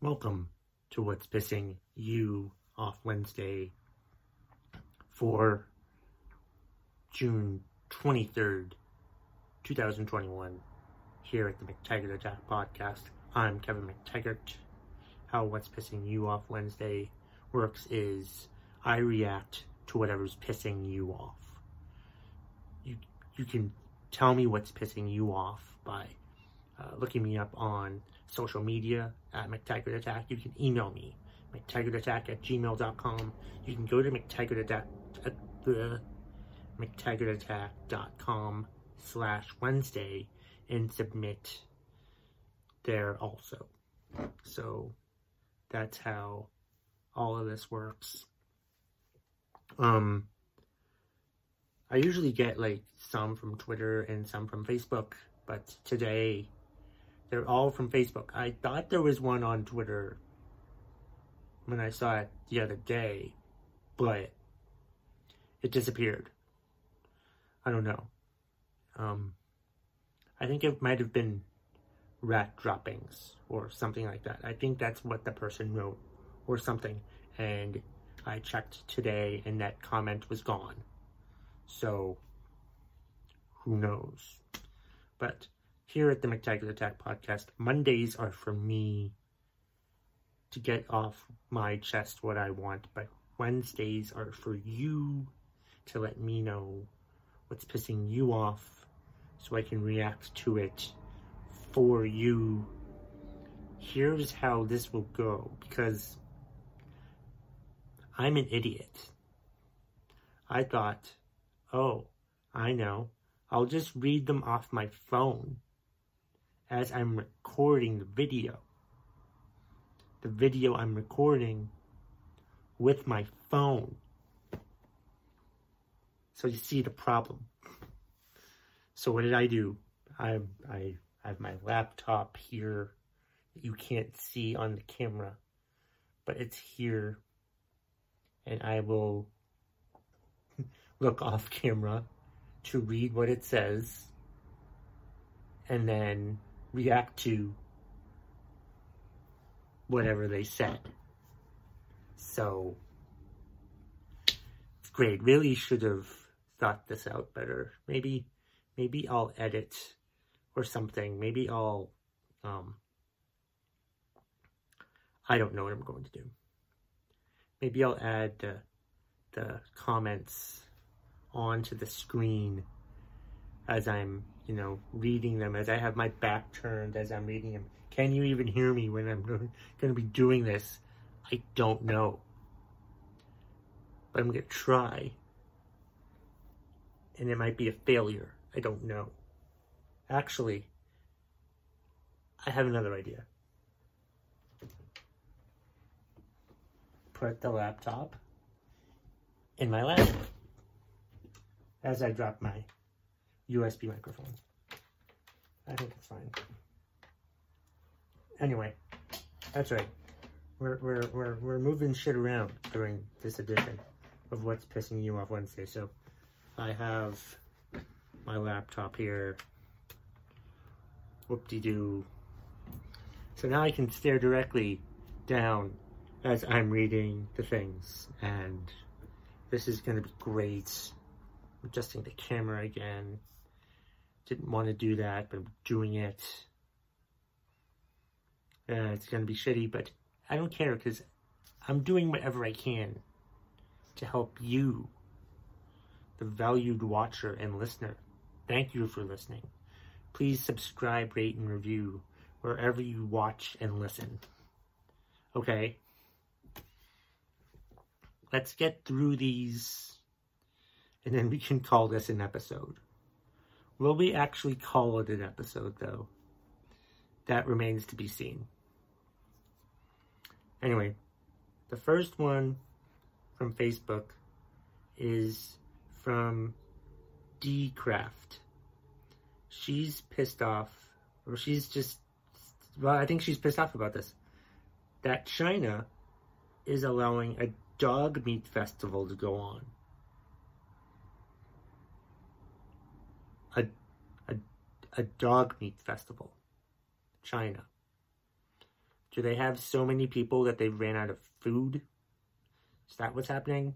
Welcome to What's Pissing You Off Wednesday for June 23rd, 2021, here at the McTaggart Attack Podcast. I'm Kevin McTaggart. How What's Pissing You Off Wednesday works is I react to whatever's pissing you off. You, you can tell me what's pissing you off by uh, looking me up on social media at McTaggart Attack. You can email me, McTaggartAttack at gmail.com. You can go to McTaggartAttack at the McTaggartAttack.com slash Wednesday and submit there also. So that's how all of this works. Um, I usually get like some from Twitter and some from Facebook, but today they're all from Facebook. I thought there was one on Twitter when I saw it the other day, but it disappeared. I don't know. Um, I think it might have been rat droppings or something like that. I think that's what the person wrote or something. And I checked today and that comment was gone. So, who knows? But here at the McTaggart Attack podcast, Mondays are for me to get off my chest what I want, but Wednesdays are for you to let me know what's pissing you off so I can react to it for you. Here's how this will go because I'm an idiot. I thought, oh, I know. I'll just read them off my phone as I'm recording the video. The video I'm recording with my phone. So you see the problem. So what did I do? I, I, have my laptop here that you can't see on the camera, but it's here and I will look off camera to read what it says and then react to whatever they said. So, it's great. Really should have thought this out better. Maybe, maybe I'll edit or something. Maybe I'll, um, I don't know what I'm going to do. Maybe I'll add the, the comments onto the screen as I'm, you know, reading them, as I have my back turned as I'm reading them. Can you even hear me when I'm going to be doing this? I don't know. But I'm going to try. And it might be a failure. I don't know. Actually, I have another idea. put the laptop in my lap as I drop my USB microphone. I think it's fine. Anyway, that's right. We're, we're, we're, we're moving shit around during this edition of What's Pissing You Off Wednesday. So I have my laptop here. Whoop-de-doo. So now I can stare directly down as I'm reading the things, and this is going to be great. Adjusting the camera again. Didn't want to do that, but I'm doing it. Uh, it's going to be shitty, but I don't care because I'm doing whatever I can to help you, the valued watcher and listener. Thank you for listening. Please subscribe, rate, and review wherever you watch and listen. Okay? let's get through these and then we can call this an episode. Will we actually call it an episode, though? That remains to be seen. Anyway, the first one from Facebook is from D Craft. She's pissed off, or she's just, well, I think she's pissed off about this. That China is allowing a dog meat festival to go on. A, a, dog meat festival. China. Do they have so many people that they ran out of food? Is that what's happening?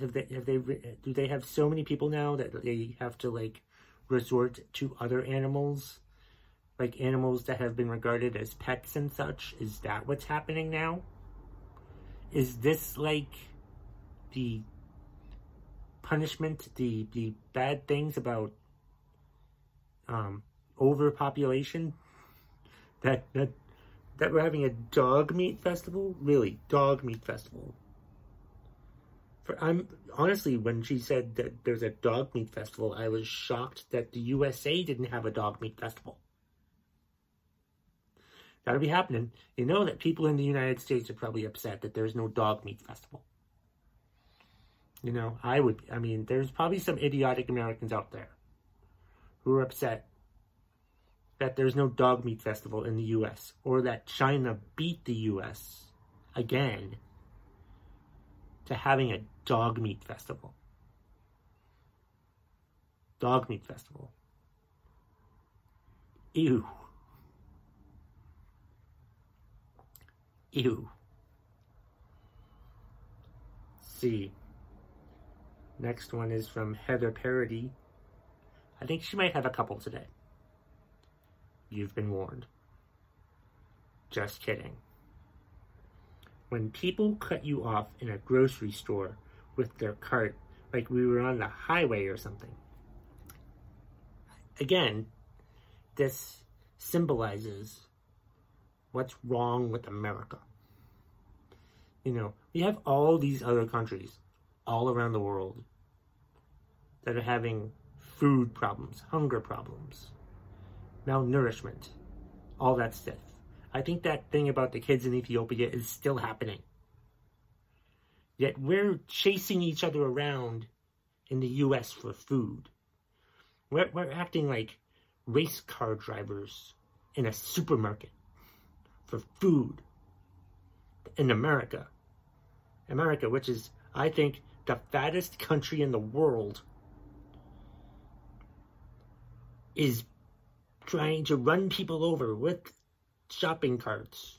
Have they, have they, do they have so many people now that they have to like resort to other animals? Like animals that have been regarded as pets and such? Is that what's happening now? Is this like the punishment, the, the bad things about um, overpopulation? That, that, that we're having a dog meat festival? Really, dog meat festival. For, I'm honestly, when she said that there's a dog meat festival, I was shocked that the USA didn't have a dog meat festival. That'll be happening. You know that people in the United States are probably upset that there's no dog meat festival. You know, I would, I mean, there's probably some idiotic Americans out there who are upset that there's no dog meat festival in the US or that China beat the US again to having a dog meat festival. Dog meat festival. Ew. Ew. See. Next one is from Heather Parody. I think she might have a couple today. You've been warned. Just kidding. When people cut you off in a grocery store with their cart like we were on the highway or something. Again, this symbolizes what's wrong with America. You know, we have all these other countries all around the world that are having food problems, hunger problems, malnourishment, all that stuff. I think that thing about the kids in Ethiopia is still happening. Yet we're chasing each other around in the US for food. We're, we're acting like race car drivers in a supermarket for food in America. America, which is, I think, the fattest country in the world, is trying to run people over with shopping carts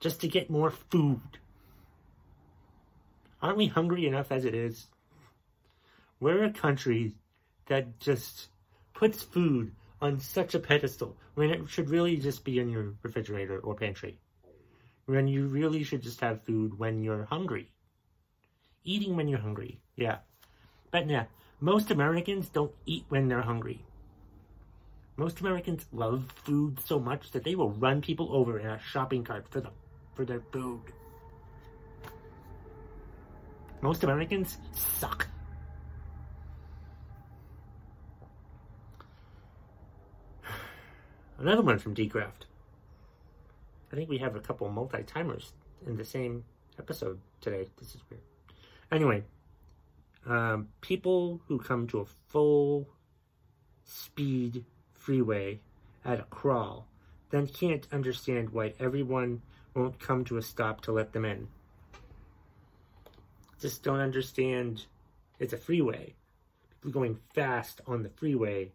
just to get more food. Aren't we hungry enough as it is? We're a country that just puts food on such a pedestal when it should really just be in your refrigerator or pantry. When you really should just have food when you're hungry. Eating when you're hungry, yeah. But yeah, most Americans don't eat when they're hungry. Most Americans love food so much that they will run people over in a shopping cart for them for their food. Most Americans suck. Another one from Dcraft. I think we have a couple multi-timers in the same episode today. This is weird. Anyway, um, people who come to a full speed freeway at a crawl, then can't understand why everyone won't come to a stop to let them in. Just don't understand it's a freeway. People going fast on the freeway.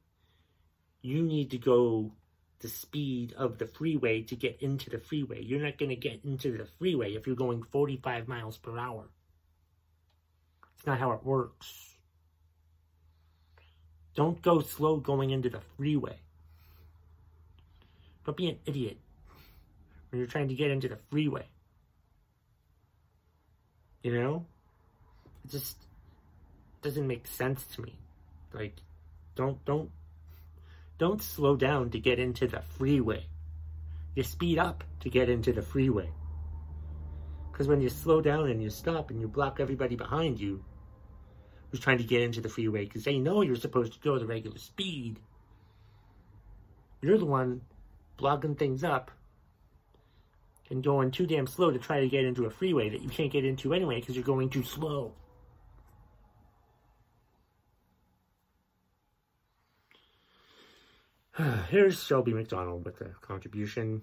You need to go the speed of the freeway to get into the freeway. You're not going to get into the freeway if you're going 45 miles per hour. Not how it works. Don't go slow going into the freeway. Don't be an idiot when you're trying to get into the freeway. You know? It just doesn't make sense to me. Like, don't, don't, don't slow down to get into the freeway. You speed up to get into the freeway. Because when you slow down and you stop and you block everybody behind you, who's trying to get into the freeway because they know you're supposed to go the regular speed. You're the one blocking things up and going too damn slow to try to get into a freeway that you can't get into anyway because you're going too slow. Here's Shelby McDonald with a contribution.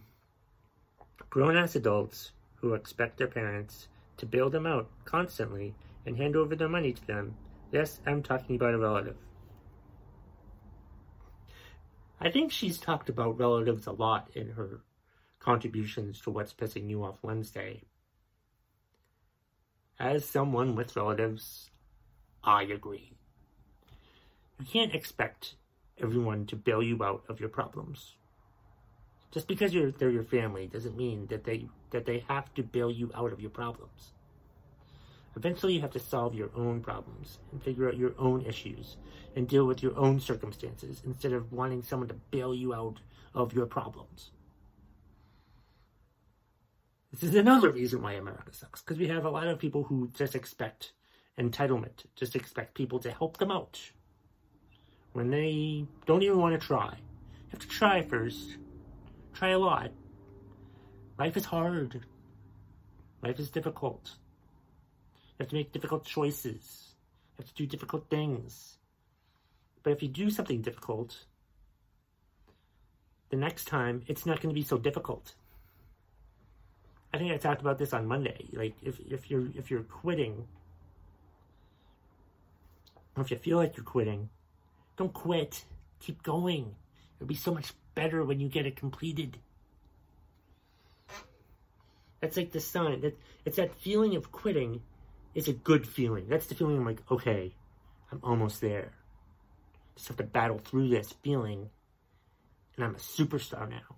Grown ass adults who expect their parents to bail them out constantly and hand over their money to them Yes, I'm talking about a relative. I think she's talked about relatives a lot in her contributions to What's Pissing You Off Wednesday. As someone with relatives, I agree. You can't expect everyone to bail you out of your problems. Just because you're they're your family doesn't mean that they that they have to bail you out of your problems. Eventually you have to solve your own problems and figure out your own issues and deal with your own circumstances instead of wanting someone to bail you out of your problems. This is another reason why America sucks, because we have a lot of people who just expect entitlement, just expect people to help them out when they don't even want to try. You have to try first. Try a lot. Life is hard. Life is difficult. Have to make difficult choices. You have to do difficult things. But if you do something difficult, the next time it's not going to be so difficult. I think I talked about this on Monday. Like if, if you're if you're quitting, or if you feel like you're quitting, don't quit. Keep going. It'll be so much better when you get it completed. That's like the sign. That it's that feeling of quitting is a good feeling. That's the feeling I'm like, okay, I'm almost there. Just have to battle through this feeling, and I'm a superstar now.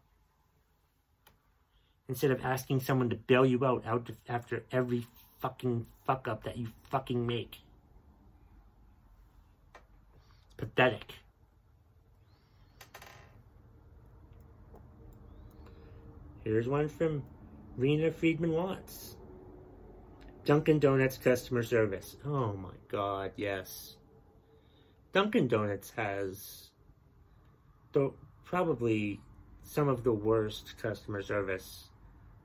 Instead of asking someone to bail you out, out after every fucking fuck up that you fucking make. It's pathetic. Here's one from Rena Friedman Watts. Dunkin' Donuts customer service. Oh my god, yes. Dunkin' Donuts has the, probably some of the worst customer service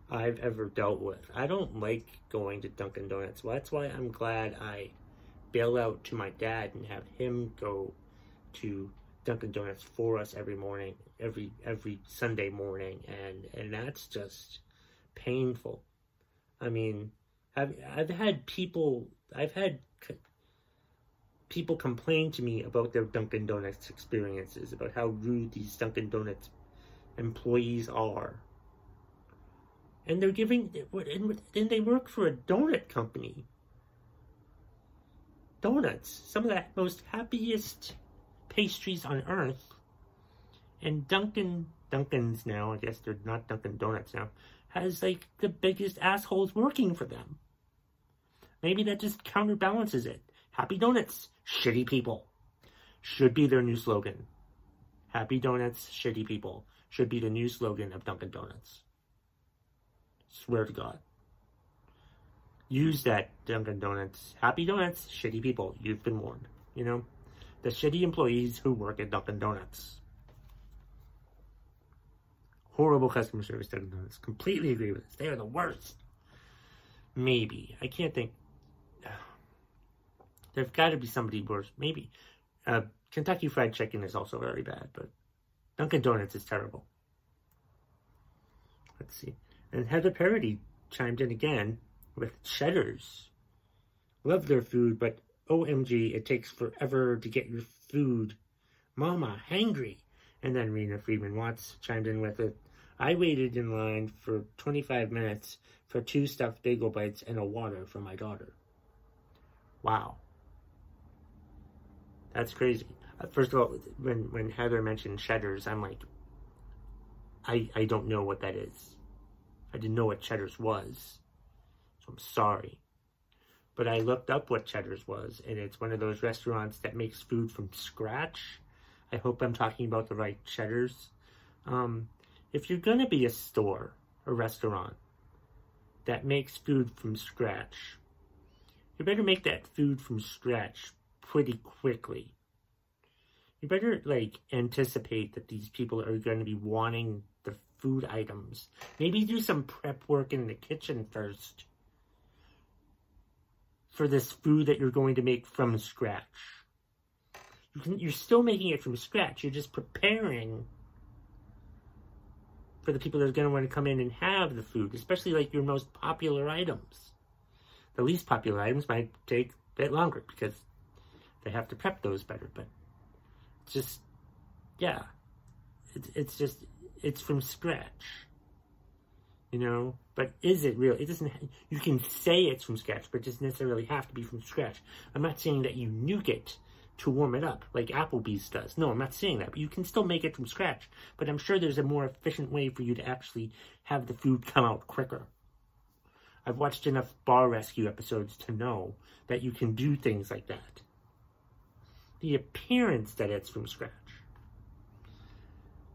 I've ever dealt with. I don't like going to Dunkin' Donuts. Well, that's why I'm glad I bail out to my dad and have him go to Dunkin' Donuts for us every morning, every every Sunday morning, and and that's just painful. I mean, I've I've had people I've had people complain to me about their Dunkin' Donuts experiences, about how rude these Dunkin' Donuts employees are. And they're giving, and they work for a donut company. Donuts, some of the most happiest pastries on earth. And Dunkin', Dunkin's now, I guess they're not Dunkin' Donuts now, has like the biggest assholes working for them. Maybe that just counterbalances it. Happy Donuts, shitty people. Should be their new slogan. Happy Donuts, shitty people. Should be the new slogan of Dunkin' Donuts. Swear to God. Use that, Dunkin' Donuts. Happy Donuts, shitty people. You've been warned. You know? The shitty employees who work at Dunkin' Donuts. Horrible customer service, Dunkin' Donuts. Completely agree with this. They are the worst. Maybe. I can't think. There's got to be somebody worse. Maybe. Uh, Kentucky Fried Chicken is also very bad, but Dunkin' Donuts is terrible. Let's see. And Heather Parody chimed in again with Cheddar's. Love their food, but OMG, it takes forever to get your food. Mama, hangry. And then Rena Friedman Watts chimed in with it. I waited in line for 25 minutes for two stuffed bagel bites and a water for my daughter. Wow. That's crazy. Uh, first of all, when, when Heather mentioned Cheddar's, I'm like, I, I don't know what that is. I didn't know what Cheddar's was. So I'm sorry. But I looked up what Cheddar's was, and it's one of those restaurants that makes food from scratch. I hope I'm talking about the right Cheddar's. Um, if you're to be a store, a restaurant, that makes food from scratch, you better make that food from scratch pretty quickly. You better, like, anticipate that these people are going to be wanting the food items. Maybe do some prep work in the kitchen first for this food that you're going to make from scratch. You can, you're still making it from scratch. You're just preparing for the people that are going to want to come in and have the food, especially like your most popular items. The least popular items might take a bit longer because they have to prep those better, but just, yeah. It's, it's just, it's from scratch. You know? But is it real? It doesn't, you can say it's from scratch, but it doesn't necessarily have to be from scratch. I'm not saying that you nuke it to warm it up like Applebee's does. No, I'm not saying that, but you can still make it from scratch. But I'm sure there's a more efficient way for you to actually have the food come out quicker. I've watched enough bar rescue episodes to know that you can do things like that. The appearance that it's from scratch.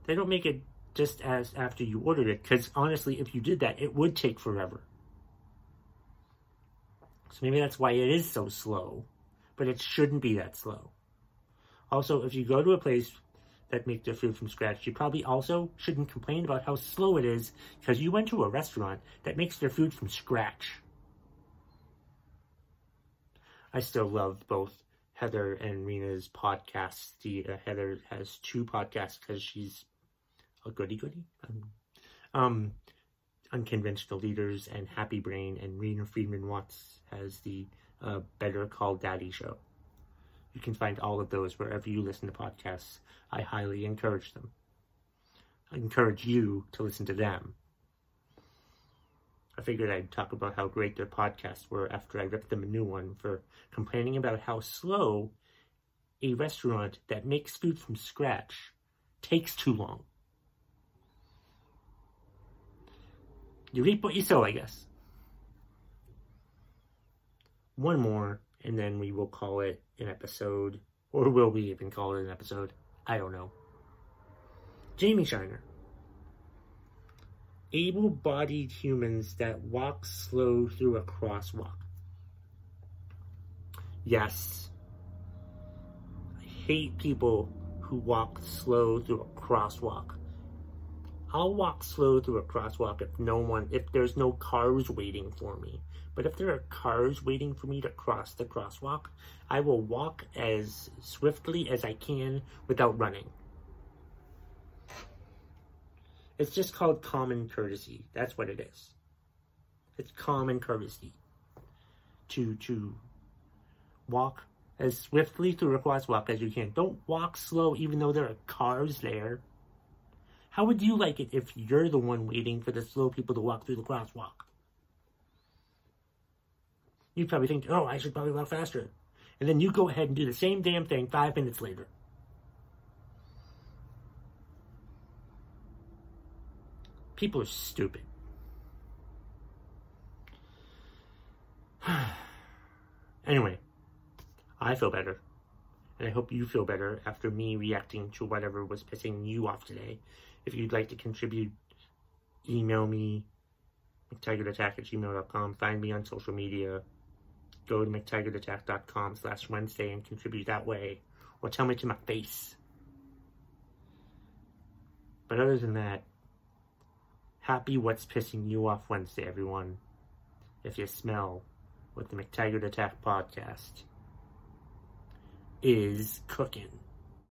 They don't make it just as after you ordered it, because honestly, if you did that, it would take forever. So maybe that's why it is so slow, but it shouldn't be that slow. Also, if you go to a place that make their food from scratch, you probably also shouldn't complain about how slow it is because you went to a restaurant that makes their food from scratch. I still love both Heather and Rena's podcast. The uh, Heather has two podcasts because she's a goody goody. Um, um, Unconventional Leaders and Happy Brain, and Rena Friedman Watts has the uh, Better Call Daddy show. You can find all of those wherever you listen to podcasts. I highly encourage them. I encourage you to listen to them. I figured I'd talk about how great their podcasts were after I ripped them a new one for complaining about how slow a restaurant that makes food from scratch takes too long. You reap what you sow, I guess. One more and then we will call it an episode. Or will we even call it an episode? I don't know. Jamie Shiner. Able bodied humans that walk slow through a crosswalk. Yes. I hate people who walk slow through a crosswalk. I'll walk slow through a crosswalk if no one, if there's no cars waiting for me. But if there are cars waiting for me to cross the crosswalk, I will walk as swiftly as I can without running. It's just called common courtesy. That's what it is. It's common courtesy to to walk as swiftly through a crosswalk as you can. Don't walk slow even though there are cars there. How would you like it if you're the one waiting for the slow people to walk through the crosswalk? You'd probably think, oh, I should probably walk faster. And then you go ahead and do the same damn thing five minutes later. People are stupid. anyway, I feel better. And I hope you feel better after me reacting to whatever was pissing you off today. If you'd like to contribute, email me, mctaggartattack at gmail.com. Find me on social media go to mctaggartattack.com slash Wednesday and contribute that way. Or tell me to my face. But other than that, happy What's Pissing You Off Wednesday, everyone. If you smell what the McTaggart Attack podcast is cooking.